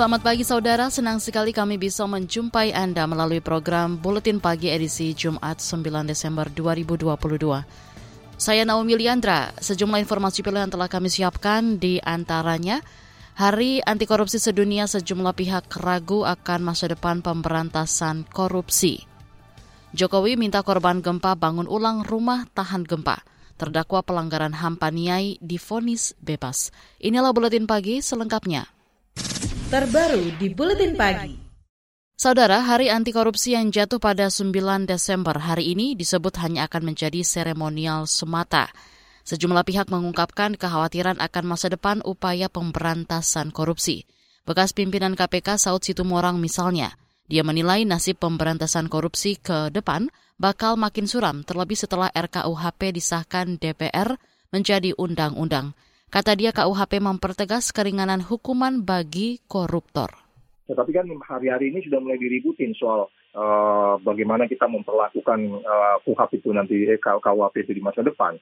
Selamat pagi saudara, senang sekali kami bisa menjumpai Anda melalui program Buletin Pagi edisi Jumat 9 Desember 2022. Saya Naomi Liandra, sejumlah informasi pilihan telah kami siapkan di antaranya Hari Anti Korupsi Sedunia sejumlah pihak ragu akan masa depan pemberantasan korupsi. Jokowi minta korban gempa bangun ulang rumah tahan gempa. Terdakwa pelanggaran HAM Paniai difonis bebas. Inilah Buletin Pagi selengkapnya terbaru di Buletin Pagi. Saudara, Hari Anti Korupsi yang jatuh pada 9 Desember hari ini disebut hanya akan menjadi seremonial semata. Sejumlah pihak mengungkapkan kekhawatiran akan masa depan upaya pemberantasan korupsi. Bekas pimpinan KPK Saud Situmorang misalnya, dia menilai nasib pemberantasan korupsi ke depan bakal makin suram terlebih setelah RKUHP disahkan DPR menjadi undang-undang. Kata dia KUHP mempertegas keringanan hukuman bagi koruptor. Tetapi kan hari-hari ini sudah mulai diributin soal uh, bagaimana kita memperlakukan uh, KUHP itu nanti, eh, KUHP itu di masa depan.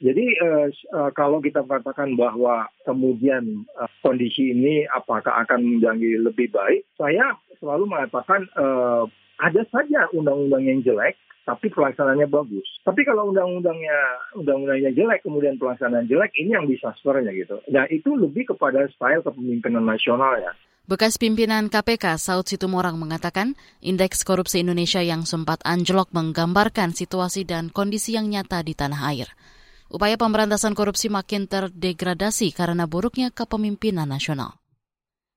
Jadi uh, kalau kita mengatakan bahwa kemudian uh, kondisi ini apakah akan menjadi lebih baik, saya selalu mengatakan uh, ada saja undang-undang yang jelek, tapi pelaksanaannya bagus. Tapi kalau undang-undangnya undang-undangnya jelek, kemudian pelaksanaan jelek, ini yang disaspernya gitu. Nah itu lebih kepada style kepemimpinan nasional ya. Bekas pimpinan KPK Saud Situmorang mengatakan, indeks korupsi Indonesia yang sempat anjlok menggambarkan situasi dan kondisi yang nyata di tanah air. Upaya pemberantasan korupsi makin terdegradasi karena buruknya kepemimpinan nasional.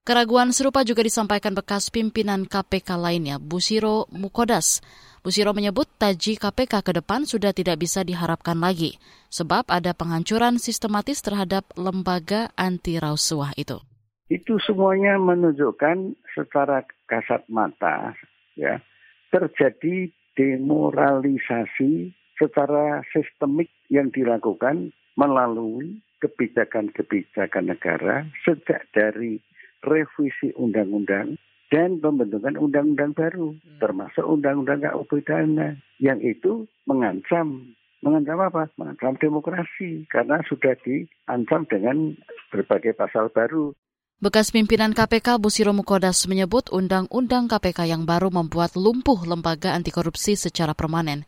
Keraguan serupa juga disampaikan bekas pimpinan KPK lainnya, Busiro Mukodas. Busiro menyebut taji KPK ke depan sudah tidak bisa diharapkan lagi, sebab ada penghancuran sistematis terhadap lembaga anti rasuah itu. Itu semuanya menunjukkan secara kasat mata, ya, terjadi demoralisasi secara sistemik yang dilakukan melalui kebijakan-kebijakan negara sejak dari revisi undang-undang dan pembentukan undang-undang baru, hmm. termasuk undang-undang KUH pidana yang itu mengancam mengancam apa? Mengancam demokrasi karena sudah diancam dengan berbagai pasal baru. Bekas pimpinan KPK Busiro Mukodas menyebut undang-undang KPK yang baru membuat lumpuh lembaga anti korupsi secara permanen.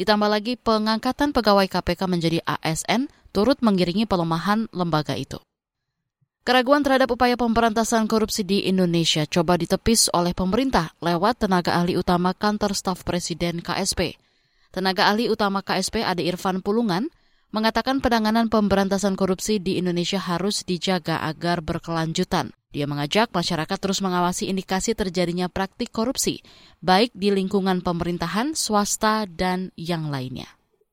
Ditambah lagi pengangkatan pegawai KPK menjadi ASN turut mengiringi pelemahan lembaga itu. Keraguan terhadap upaya pemberantasan korupsi di Indonesia coba ditepis oleh pemerintah lewat tenaga ahli utama kantor staf presiden KSP. Tenaga ahli utama KSP Ade Irfan Pulungan mengatakan penanganan pemberantasan korupsi di Indonesia harus dijaga agar berkelanjutan. Dia mengajak masyarakat terus mengawasi indikasi terjadinya praktik korupsi, baik di lingkungan pemerintahan, swasta, dan yang lainnya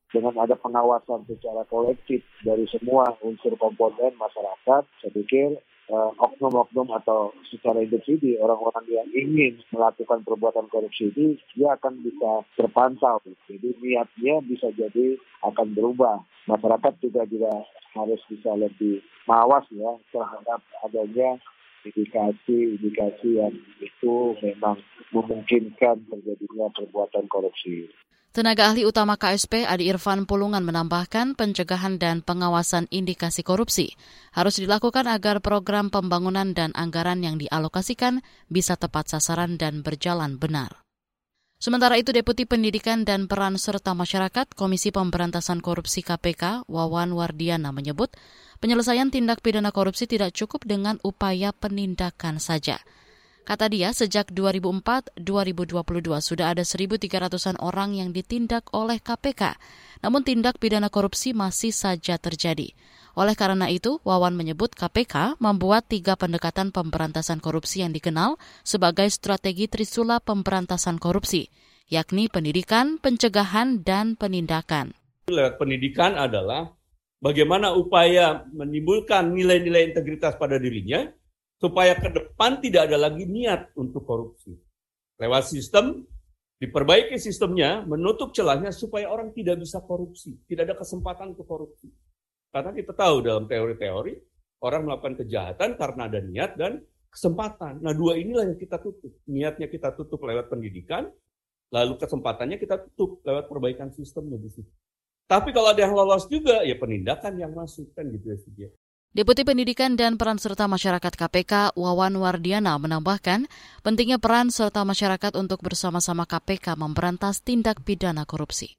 dengan ada pengawasan secara kolektif dari semua unsur komponen masyarakat, saya pikir uh, oknum-oknum atau secara individu orang-orang yang ingin melakukan perbuatan korupsi ini dia akan bisa terpantau. Jadi niatnya bisa jadi akan berubah. Masyarakat juga juga harus bisa lebih mawas ya terhadap adanya indikasi-indikasi yang itu memang memungkinkan terjadinya perbuatan korupsi. Tenaga ahli utama KSP Adi Irfan Pulungan menambahkan pencegahan dan pengawasan indikasi korupsi harus dilakukan agar program pembangunan dan anggaran yang dialokasikan bisa tepat sasaran dan berjalan benar. Sementara itu Deputi Pendidikan dan Peran Serta Masyarakat Komisi Pemberantasan Korupsi KPK Wawan Wardiana menyebut penyelesaian tindak pidana korupsi tidak cukup dengan upaya penindakan saja – Kata dia, sejak 2004-2022 sudah ada 1.300-an orang yang ditindak oleh KPK, namun tindak pidana korupsi masih saja terjadi. Oleh karena itu, Wawan menyebut KPK membuat tiga pendekatan pemberantasan korupsi yang dikenal sebagai strategi Trisula pemberantasan korupsi, yakni pendidikan, pencegahan, dan penindakan. Lewat pendidikan adalah bagaimana upaya menimbulkan nilai-nilai integritas pada dirinya, supaya ke depan tidak ada lagi niat untuk korupsi. Lewat sistem Diperbaiki sistemnya, menutup celahnya supaya orang tidak bisa korupsi, tidak ada kesempatan untuk korupsi. Karena kita tahu dalam teori-teori, orang melakukan kejahatan karena ada niat dan kesempatan. Nah dua inilah yang kita tutup. Niatnya kita tutup lewat pendidikan, lalu kesempatannya kita tutup lewat perbaikan sistemnya di situ. Tapi kalau ada yang lolos juga, ya penindakan yang masuk kan gitu ya. Deputi Pendidikan dan Peran Serta Masyarakat KPK Wawan Wardiana menambahkan pentingnya peran serta masyarakat untuk bersama-sama KPK memberantas tindak pidana korupsi.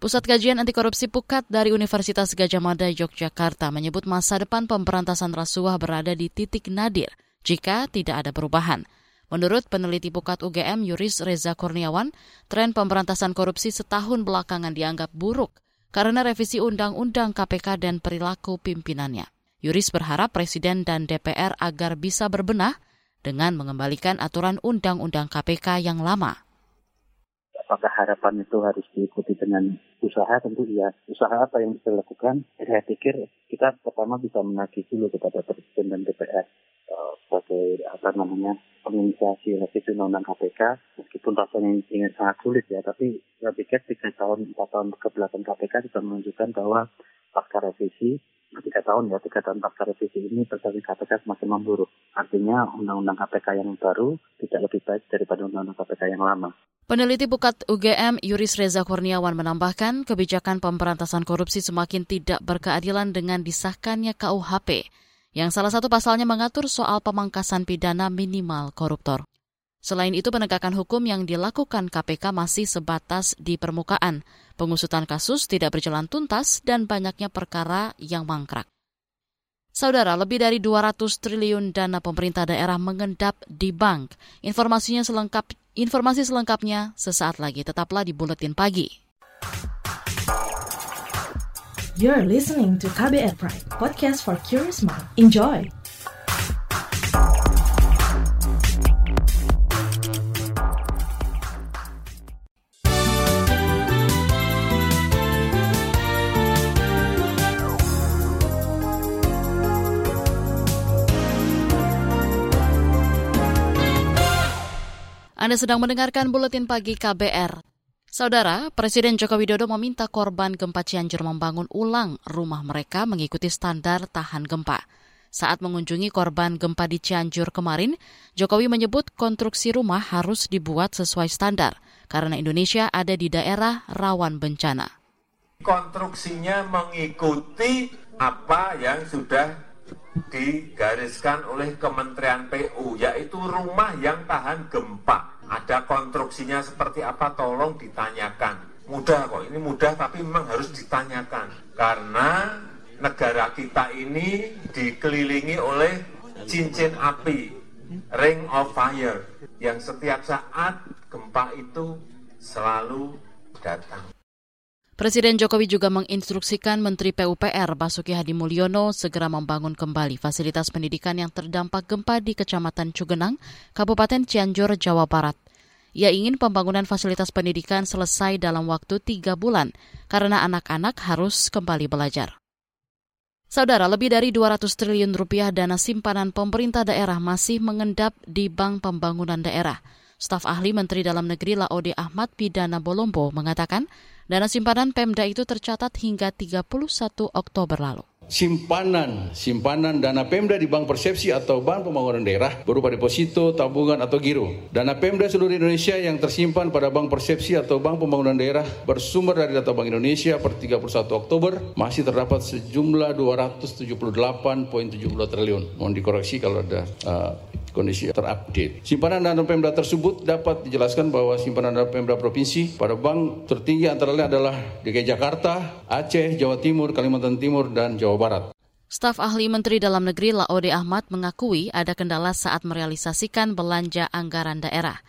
Pusat Kajian Anti Korupsi Pukat dari Universitas Gajah Mada Yogyakarta menyebut masa depan pemberantasan rasuah berada di titik nadir jika tidak ada perubahan. Menurut peneliti Pukat UGM Yuris Reza Kurniawan, tren pemberantasan korupsi setahun belakangan dianggap buruk karena revisi undang-undang KPK dan perilaku pimpinannya. Yuris berharap Presiden dan DPR agar bisa berbenah dengan mengembalikan aturan Undang-Undang KPK yang lama. Apakah harapan itu harus diikuti dengan usaha? Tentu iya. Usaha apa yang bisa dilakukan? Saya pikir kita pertama bisa menagih dulu kepada Presiden dan DPR uh, sebagai apa namanya penginisiasi revisi undang-undang KPK meskipun rasanya ingin sangat sulit ya tapi saya pikir tiga tahun empat tahun ke belakang KPK sudah menunjukkan bahwa pasca revisi tahun ya, tiga tahun pasca revisi ini prestasi KPK semakin memburuk. Artinya undang-undang KPK yang baru tidak lebih baik daripada undang-undang KPK yang lama. Peneliti Pukat UGM Yuris Reza Kurniawan menambahkan kebijakan pemberantasan korupsi semakin tidak berkeadilan dengan disahkannya KUHP, yang salah satu pasalnya mengatur soal pemangkasan pidana minimal koruptor. Selain itu, penegakan hukum yang dilakukan KPK masih sebatas di permukaan. Pengusutan kasus tidak berjalan tuntas dan banyaknya perkara yang mangkrak. Saudara, lebih dari 200 triliun dana pemerintah daerah mengendap di bank. Informasinya selengkap informasi selengkapnya sesaat lagi. Tetaplah di Buletin Pagi. You're listening to KBR Pride, podcast for curious mind. Enjoy! Anda sedang mendengarkan Buletin Pagi KBR. Saudara, Presiden Joko Widodo meminta korban gempa Cianjur membangun ulang rumah mereka mengikuti standar tahan gempa. Saat mengunjungi korban gempa di Cianjur kemarin, Jokowi menyebut konstruksi rumah harus dibuat sesuai standar karena Indonesia ada di daerah rawan bencana. Konstruksinya mengikuti apa yang sudah digariskan oleh Kementerian PU, yaitu rumah yang tahan gempa ada konstruksinya seperti apa tolong ditanyakan. Mudah kok, ini mudah tapi memang harus ditanyakan. Karena negara kita ini dikelilingi oleh cincin api, ring of fire, yang setiap saat gempa itu selalu datang. Presiden Jokowi juga menginstruksikan Menteri PUPR Basuki Hadi Mulyono segera membangun kembali fasilitas pendidikan yang terdampak gempa di Kecamatan Cugenang, Kabupaten Cianjur, Jawa Barat. Ia ingin pembangunan fasilitas pendidikan selesai dalam waktu tiga bulan karena anak-anak harus kembali belajar. Saudara, lebih dari 200 triliun rupiah dana simpanan pemerintah daerah masih mengendap di Bank Pembangunan Daerah. Staf ahli Menteri Dalam Negeri Laode Ahmad Pidana Bolombo mengatakan Dana simpanan Pemda itu tercatat hingga 31 Oktober lalu simpanan simpanan dana Pemda di Bank Persepsi atau Bank Pembangunan Daerah berupa deposito, tabungan atau giro. Dana Pemda seluruh Indonesia yang tersimpan pada Bank Persepsi atau Bank Pembangunan Daerah bersumber dari data Bank Indonesia per 31 Oktober masih terdapat sejumlah 278.70 triliun. Mohon dikoreksi kalau ada uh, kondisi terupdate. Simpanan dana Pemda tersebut dapat dijelaskan bahwa simpanan dana Pemda provinsi pada bank tertinggi antara lain adalah DKI Jakarta, Aceh, Jawa Timur, Kalimantan Timur, dan Jawa Barat. Staf ahli Menteri Dalam Negeri Laode Ahmad mengakui ada kendala saat merealisasikan belanja anggaran daerah.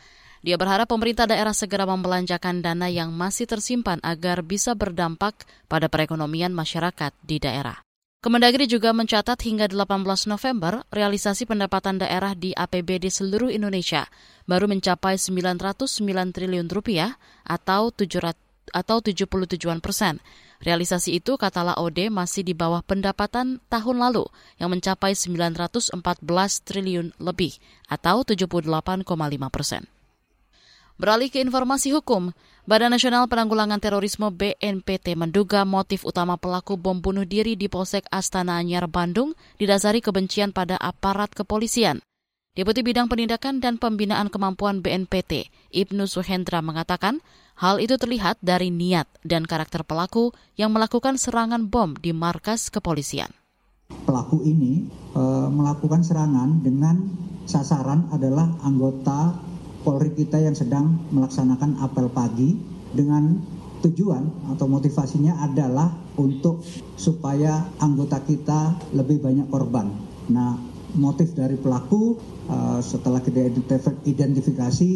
Dia berharap pemerintah daerah segera membelanjakan dana yang masih tersimpan agar bisa berdampak pada perekonomian masyarakat di daerah. Kemendagri juga mencatat hingga 18 November, realisasi pendapatan daerah di APBD seluruh Indonesia baru mencapai 909 triliun rupiah atau 700 atau 77-an persen. Realisasi itu, kata Laode, masih di bawah pendapatan tahun lalu yang mencapai 914 triliun lebih atau 78,5 persen. Beralih ke informasi hukum, Badan Nasional Penanggulangan Terorisme BNPT menduga motif utama pelaku bom bunuh diri di Polsek Astana Anyar, Bandung didasari kebencian pada aparat kepolisian. Deputi Bidang Penindakan dan Pembinaan Kemampuan BNPT, Ibnu Suhendra mengatakan, hal itu terlihat dari niat dan karakter pelaku yang melakukan serangan bom di markas kepolisian. Pelaku ini e, melakukan serangan dengan sasaran adalah anggota Polri kita yang sedang melaksanakan apel pagi dengan tujuan atau motivasinya adalah untuk supaya anggota kita lebih banyak korban. Nah, motif dari pelaku uh, setelah kita identifikasi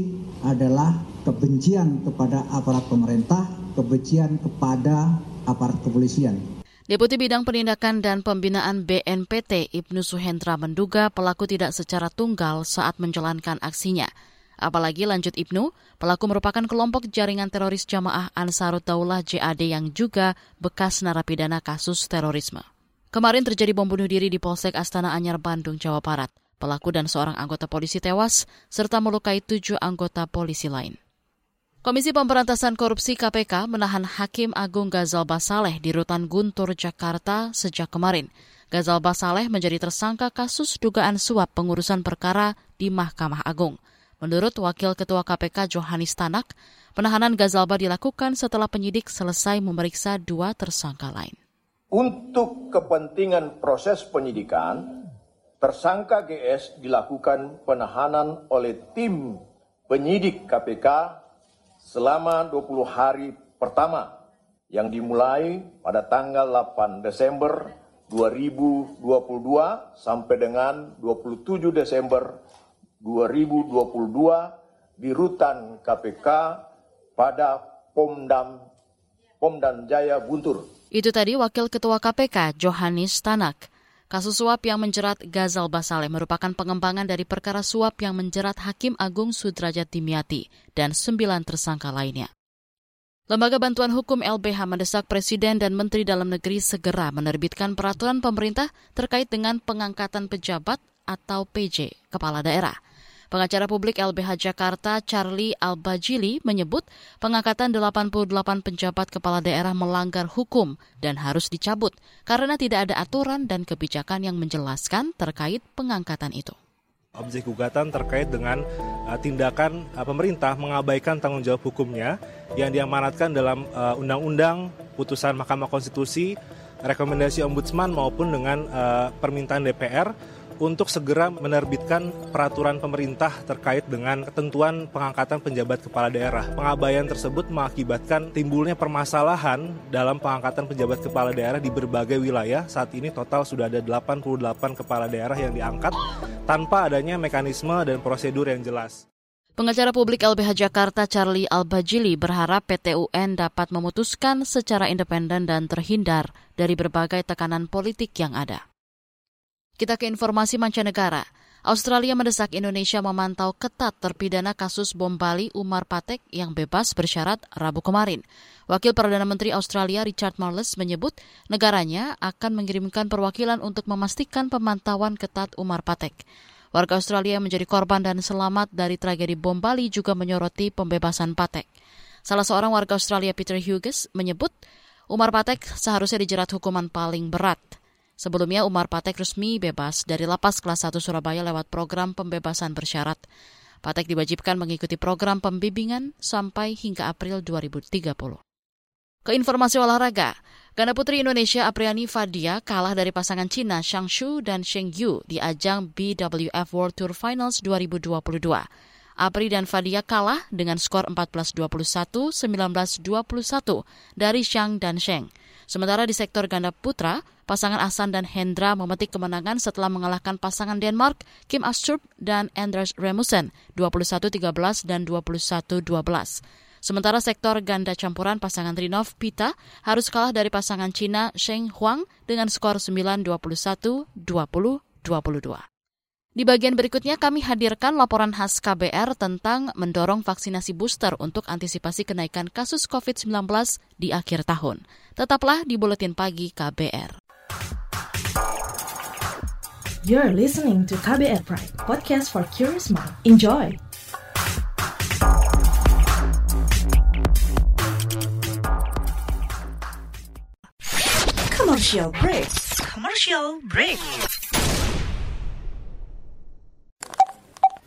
adalah kebencian kepada aparat pemerintah, kebencian kepada aparat kepolisian. Deputi Bidang Penindakan dan Pembinaan BNPT Ibnu Suhendra menduga pelaku tidak secara tunggal saat menjalankan aksinya. Apalagi lanjut Ibnu, pelaku merupakan kelompok jaringan teroris jamaah Ansarut Daulah JAD yang juga bekas narapidana kasus terorisme. Kemarin terjadi bom bunuh diri di Polsek Astana Anyar, Bandung, Jawa Barat. Pelaku dan seorang anggota polisi tewas, serta melukai tujuh anggota polisi lain. Komisi Pemberantasan Korupsi KPK menahan Hakim Agung Gazal Basaleh di Rutan Guntur, Jakarta sejak kemarin. Gazal Basaleh menjadi tersangka kasus dugaan suap pengurusan perkara di Mahkamah Agung. Menurut Wakil Ketua KPK Johanis Tanak, penahanan Gazalba dilakukan setelah penyidik selesai memeriksa dua tersangka lain. Untuk kepentingan proses penyidikan, tersangka GS dilakukan penahanan oleh tim penyidik KPK selama 20 hari pertama yang dimulai pada tanggal 8 Desember 2022 sampai dengan 27 Desember 2022 di rutan KPK pada Pomdam Pomdan Jaya Guntur. Itu tadi Wakil Ketua KPK Johanis Tanak. Kasus suap yang menjerat Gazal Basale merupakan pengembangan dari perkara suap yang menjerat Hakim Agung Sudrajat Dimyati dan sembilan tersangka lainnya. Lembaga Bantuan Hukum LBH mendesak Presiden dan Menteri Dalam Negeri segera menerbitkan peraturan pemerintah terkait dengan pengangkatan pejabat atau PJ, kepala daerah. Pengacara publik LBH Jakarta Charlie Albajili menyebut pengangkatan 88 penjabat kepala daerah melanggar hukum dan harus dicabut karena tidak ada aturan dan kebijakan yang menjelaskan terkait pengangkatan itu objek gugatan terkait dengan uh, tindakan uh, pemerintah mengabaikan tanggung jawab hukumnya yang diamanatkan dalam uh, undang-undang putusan Mahkamah Konstitusi, rekomendasi Ombudsman maupun dengan uh, permintaan DPR untuk segera menerbitkan peraturan pemerintah terkait dengan ketentuan pengangkatan penjabat kepala daerah. Pengabaian tersebut mengakibatkan timbulnya permasalahan dalam pengangkatan penjabat kepala daerah di berbagai wilayah. Saat ini total sudah ada 88 kepala daerah yang diangkat tanpa adanya mekanisme dan prosedur yang jelas. Pengacara publik LBH Jakarta Charlie Albajili berharap PTUN dapat memutuskan secara independen dan terhindar dari berbagai tekanan politik yang ada. Kita ke informasi mancanegara. Australia mendesak Indonesia memantau ketat terpidana kasus bom Bali Umar Patek yang bebas bersyarat Rabu kemarin. Wakil Perdana Menteri Australia Richard Marles menyebut negaranya akan mengirimkan perwakilan untuk memastikan pemantauan ketat Umar Patek. Warga Australia yang menjadi korban dan selamat dari tragedi bom Bali juga menyoroti pembebasan Patek. Salah seorang warga Australia Peter Hughes menyebut Umar Patek seharusnya dijerat hukuman paling berat. Sebelumnya Umar Patek resmi bebas dari lapas kelas 1 Surabaya lewat program pembebasan bersyarat. Patek diwajibkan mengikuti program pembimbingan sampai hingga April 2030. Ke informasi olahraga, ganda putri Indonesia Apriani Fadia kalah dari pasangan Cina Shang Shu dan Sheng Yu di ajang BWF World Tour Finals 2022. Apri dan Fadia kalah dengan skor 14-21, 19-21 dari Shang dan Sheng. Sementara di sektor ganda putra, pasangan Asan dan Hendra memetik kemenangan setelah mengalahkan pasangan Denmark, Kim Astrup dan Anders Remusen 21-13 dan 21-12. Sementara sektor ganda campuran pasangan Trinov Pita harus kalah dari pasangan Cina Sheng Huang dengan skor 9-21, 20-22. Di bagian berikutnya kami hadirkan laporan khas KBR tentang mendorong vaksinasi booster untuk antisipasi kenaikan kasus COVID-19 di akhir tahun. Tetaplah di Buletin Pagi KBR. You're listening to KBR Pride, podcast for curious mind. Enjoy! Commercial break. Commercial break.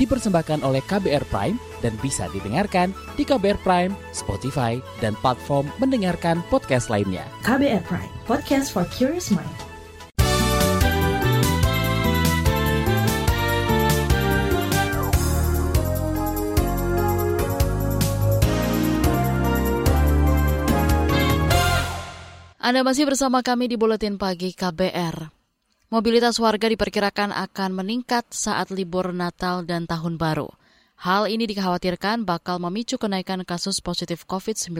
dipersembahkan oleh KBR Prime dan bisa didengarkan di KBR Prime, Spotify, dan platform mendengarkan podcast lainnya. KBR Prime, podcast for curious mind. Anda masih bersama kami di Buletin Pagi KBR. Mobilitas warga diperkirakan akan meningkat saat libur Natal dan Tahun Baru. Hal ini dikhawatirkan bakal memicu kenaikan kasus positif COVID-19.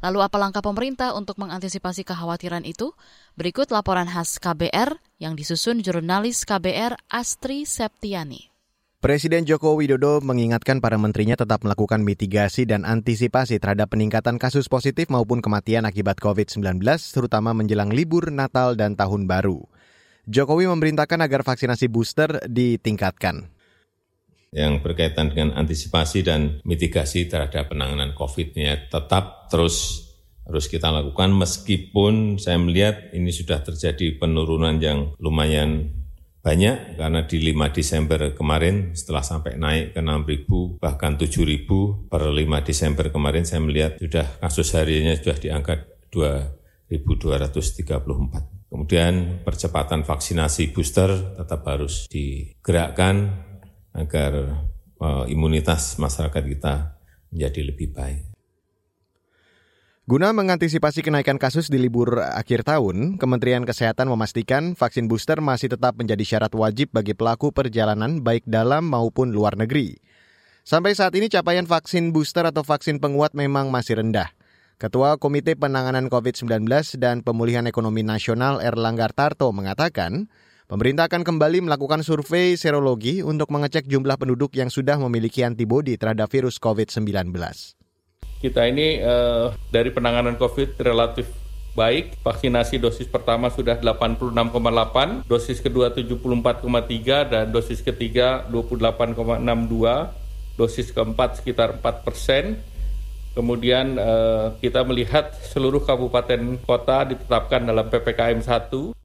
Lalu apa langkah pemerintah untuk mengantisipasi kekhawatiran itu? Berikut laporan khas KBR yang disusun jurnalis KBR Astri Septiani. Presiden Joko Widodo mengingatkan para menterinya tetap melakukan mitigasi dan antisipasi terhadap peningkatan kasus positif maupun kematian akibat COVID-19, terutama menjelang libur Natal dan Tahun Baru. Jokowi memerintahkan agar vaksinasi booster ditingkatkan. Yang berkaitan dengan antisipasi dan mitigasi terhadap penanganan COVID-nya tetap terus harus kita lakukan meskipun saya melihat ini sudah terjadi penurunan yang lumayan banyak karena di 5 Desember kemarin setelah sampai naik ke 6 ribu bahkan 7 ribu per 5 Desember kemarin saya melihat sudah kasus hariannya sudah di angka 2.234. Kemudian percepatan vaksinasi booster tetap harus digerakkan agar uh, imunitas masyarakat kita menjadi lebih baik. Guna mengantisipasi kenaikan kasus di libur akhir tahun, Kementerian Kesehatan memastikan vaksin booster masih tetap menjadi syarat wajib bagi pelaku perjalanan baik dalam maupun luar negeri. Sampai saat ini capaian vaksin booster atau vaksin penguat memang masih rendah. Ketua Komite Penanganan COVID-19 dan Pemulihan Ekonomi Nasional Erlangga Tarto mengatakan, pemerintah akan kembali melakukan survei serologi untuk mengecek jumlah penduduk yang sudah memiliki antibodi terhadap virus COVID-19 kita ini uh, dari penanganan COVID relatif baik. Vaksinasi dosis pertama sudah 86,8, dosis kedua 74,3, dan dosis ketiga 28,62, dosis keempat sekitar 4 persen. Kemudian uh, kita melihat seluruh kabupaten kota ditetapkan dalam PPKM 1.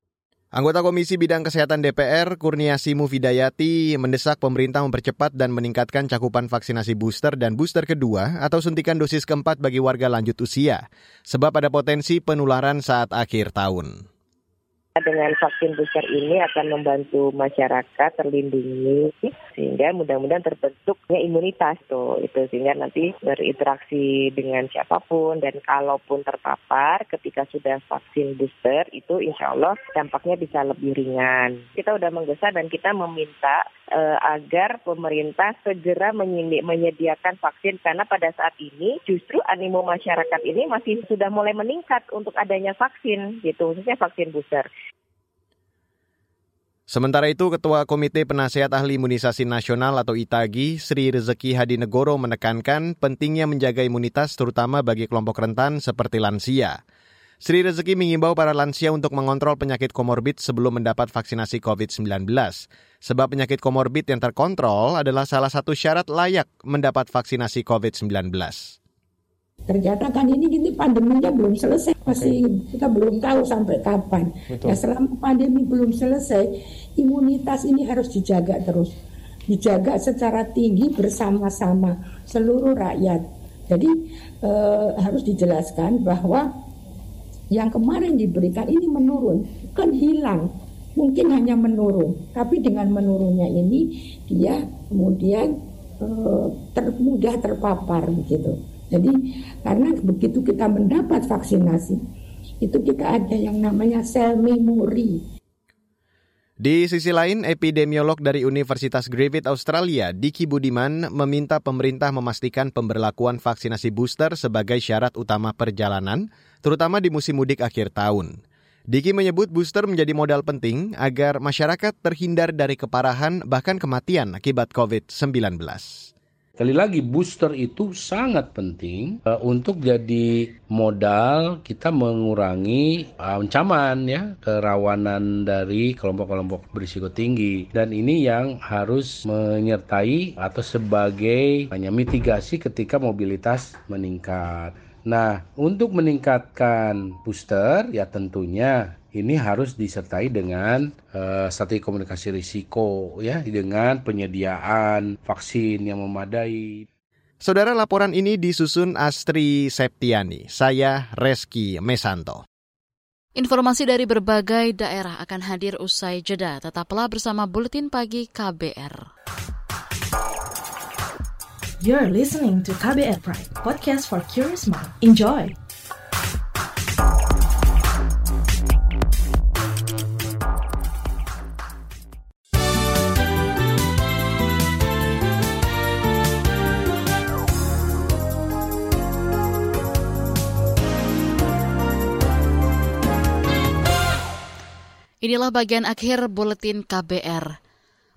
Anggota Komisi Bidang Kesehatan DPR, Kurniasi Mufidayati, mendesak pemerintah mempercepat dan meningkatkan cakupan vaksinasi booster dan booster kedua atau suntikan dosis keempat bagi warga lanjut usia, sebab ada potensi penularan saat akhir tahun dengan vaksin booster ini akan membantu masyarakat terlindungi sehingga mudah-mudahan terbentuknya imunitas tuh itu sehingga nanti berinteraksi dengan siapa pun dan kalaupun terpapar ketika sudah vaksin booster itu insya Allah dampaknya bisa lebih ringan. Kita udah menggesa dan kita meminta uh, agar pemerintah segera menyediakan vaksin karena pada saat ini justru animo masyarakat ini masih sudah mulai meningkat untuk adanya vaksin gitu khususnya vaksin booster. Sementara itu, Ketua Komite Penasehat Ahli Imunisasi Nasional atau ITAGI, Sri Rezeki Hadinegoro menekankan pentingnya menjaga imunitas terutama bagi kelompok rentan seperti lansia. Sri Rezeki mengimbau para lansia untuk mengontrol penyakit komorbid sebelum mendapat vaksinasi COVID-19. Sebab penyakit komorbid yang terkontrol adalah salah satu syarat layak mendapat vaksinasi COVID-19. Ternyata kan ini gini pandeminya belum selesai, masih okay. kita belum tahu sampai kapan. Betul. Ya selama pandemi belum selesai, imunitas ini harus dijaga terus, dijaga secara tinggi bersama-sama seluruh rakyat. Jadi eh, harus dijelaskan bahwa yang kemarin diberikan ini menurun, kan hilang, mungkin hanya menurun, tapi dengan menurunnya ini dia kemudian uh, termudah terpapar gitu. Jadi karena begitu kita mendapat vaksinasi itu kita ada yang namanya sel memori. Di sisi lain, epidemiolog dari Universitas Griffith Australia, Diki Budiman, meminta pemerintah memastikan pemberlakuan vaksinasi booster sebagai syarat utama perjalanan, terutama di musim mudik akhir tahun. Diki menyebut booster menjadi modal penting agar masyarakat terhindar dari keparahan bahkan kematian akibat COVID-19. Sekali lagi booster itu sangat penting uh, untuk jadi modal kita mengurangi uh, ancaman ya kerawanan dari kelompok-kelompok berisiko tinggi dan ini yang harus menyertai atau sebagai hanya mitigasi ketika mobilitas meningkat. Nah, untuk meningkatkan booster ya tentunya ini harus disertai dengan uh, strategi komunikasi risiko ya dengan penyediaan vaksin yang memadai. Saudara laporan ini disusun Astri Septiani. Saya Reski Mesanto. Informasi dari berbagai daerah akan hadir usai jeda. Tetaplah bersama Buletin Pagi KBR. You're listening to KBR Pride, podcast for curious mind. Enjoy! Inilah bagian akhir buletin KBR.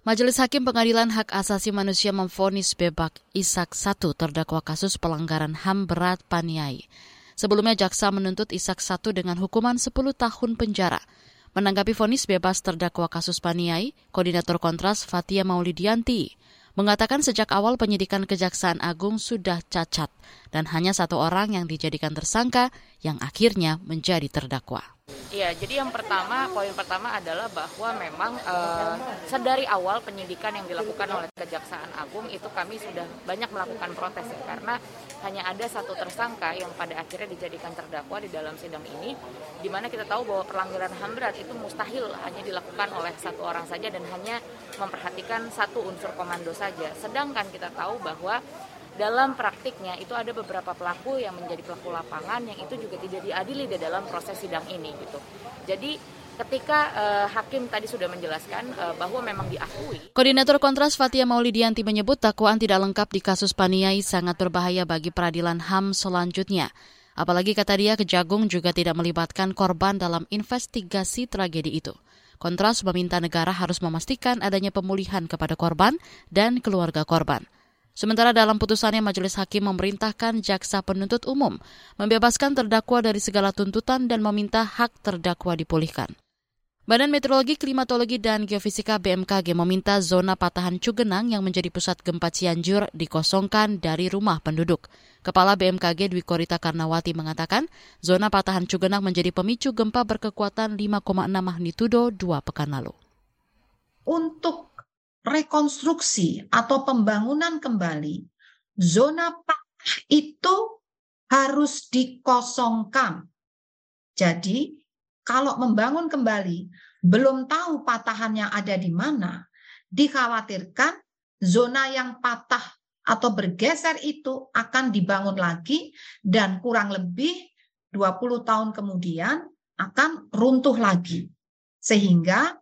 Majelis Hakim Pengadilan Hak Asasi Manusia memfonis bebas Ishak I terdakwa kasus pelanggaran HAM berat Paniai. Sebelumnya jaksa menuntut Ishak I dengan hukuman 10 tahun penjara. Menanggapi vonis bebas terdakwa kasus Paniai, Koordinator Kontras Fatia Maulidianti mengatakan sejak awal penyidikan Kejaksaan Agung sudah cacat dan hanya satu orang yang dijadikan tersangka yang akhirnya menjadi terdakwa. Iya, jadi yang pertama, poin pertama adalah bahwa memang uh, sedari awal penyidikan yang dilakukan oleh Kejaksaan Agung itu kami sudah banyak melakukan protes ya, karena hanya ada satu tersangka yang pada akhirnya dijadikan terdakwa di dalam sidang ini, di mana kita tahu bahwa pelanggaran HAM berat itu mustahil hanya dilakukan oleh satu orang saja dan hanya memperhatikan satu unsur komando saja. Sedangkan kita tahu bahwa dalam praktiknya itu ada beberapa pelaku yang menjadi pelaku lapangan yang itu juga tidak diadili di dalam proses sidang ini gitu. Jadi ketika uh, hakim tadi sudah menjelaskan uh, bahwa memang diakui. Koordinator Kontras Fatia Maulidianti menyebut dakwaan tidak lengkap di kasus Paniai sangat berbahaya bagi peradilan HAM selanjutnya. Apalagi kata dia Kejagung juga tidak melibatkan korban dalam investigasi tragedi itu. Kontras meminta negara harus memastikan adanya pemulihan kepada korban dan keluarga korban. Sementara dalam putusannya Majelis Hakim memerintahkan jaksa penuntut umum membebaskan terdakwa dari segala tuntutan dan meminta hak terdakwa dipulihkan. Badan Meteorologi, Klimatologi, dan Geofisika BMKG meminta zona patahan Cugenang yang menjadi pusat gempa Cianjur dikosongkan dari rumah penduduk. Kepala BMKG Dwi Korita Karnawati mengatakan, zona patahan Cugenang menjadi pemicu gempa berkekuatan 5,6 magnitudo dua pekan lalu. Untuk rekonstruksi atau pembangunan kembali, zona patah itu harus dikosongkan. Jadi, kalau membangun kembali, belum tahu patahan yang ada di mana, dikhawatirkan zona yang patah atau bergeser itu akan dibangun lagi dan kurang lebih 20 tahun kemudian akan runtuh lagi. Sehingga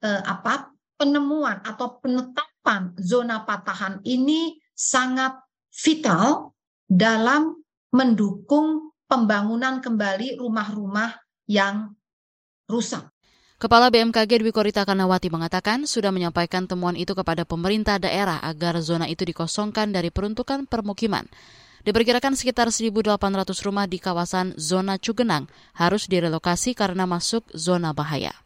eh, apa penemuan atau penetapan zona patahan ini sangat vital dalam mendukung pembangunan kembali rumah-rumah yang rusak. Kepala BMKG Dwi Korita Kanawati mengatakan sudah menyampaikan temuan itu kepada pemerintah daerah agar zona itu dikosongkan dari peruntukan permukiman. Diperkirakan sekitar 1.800 rumah di kawasan zona Cugenang harus direlokasi karena masuk zona bahaya.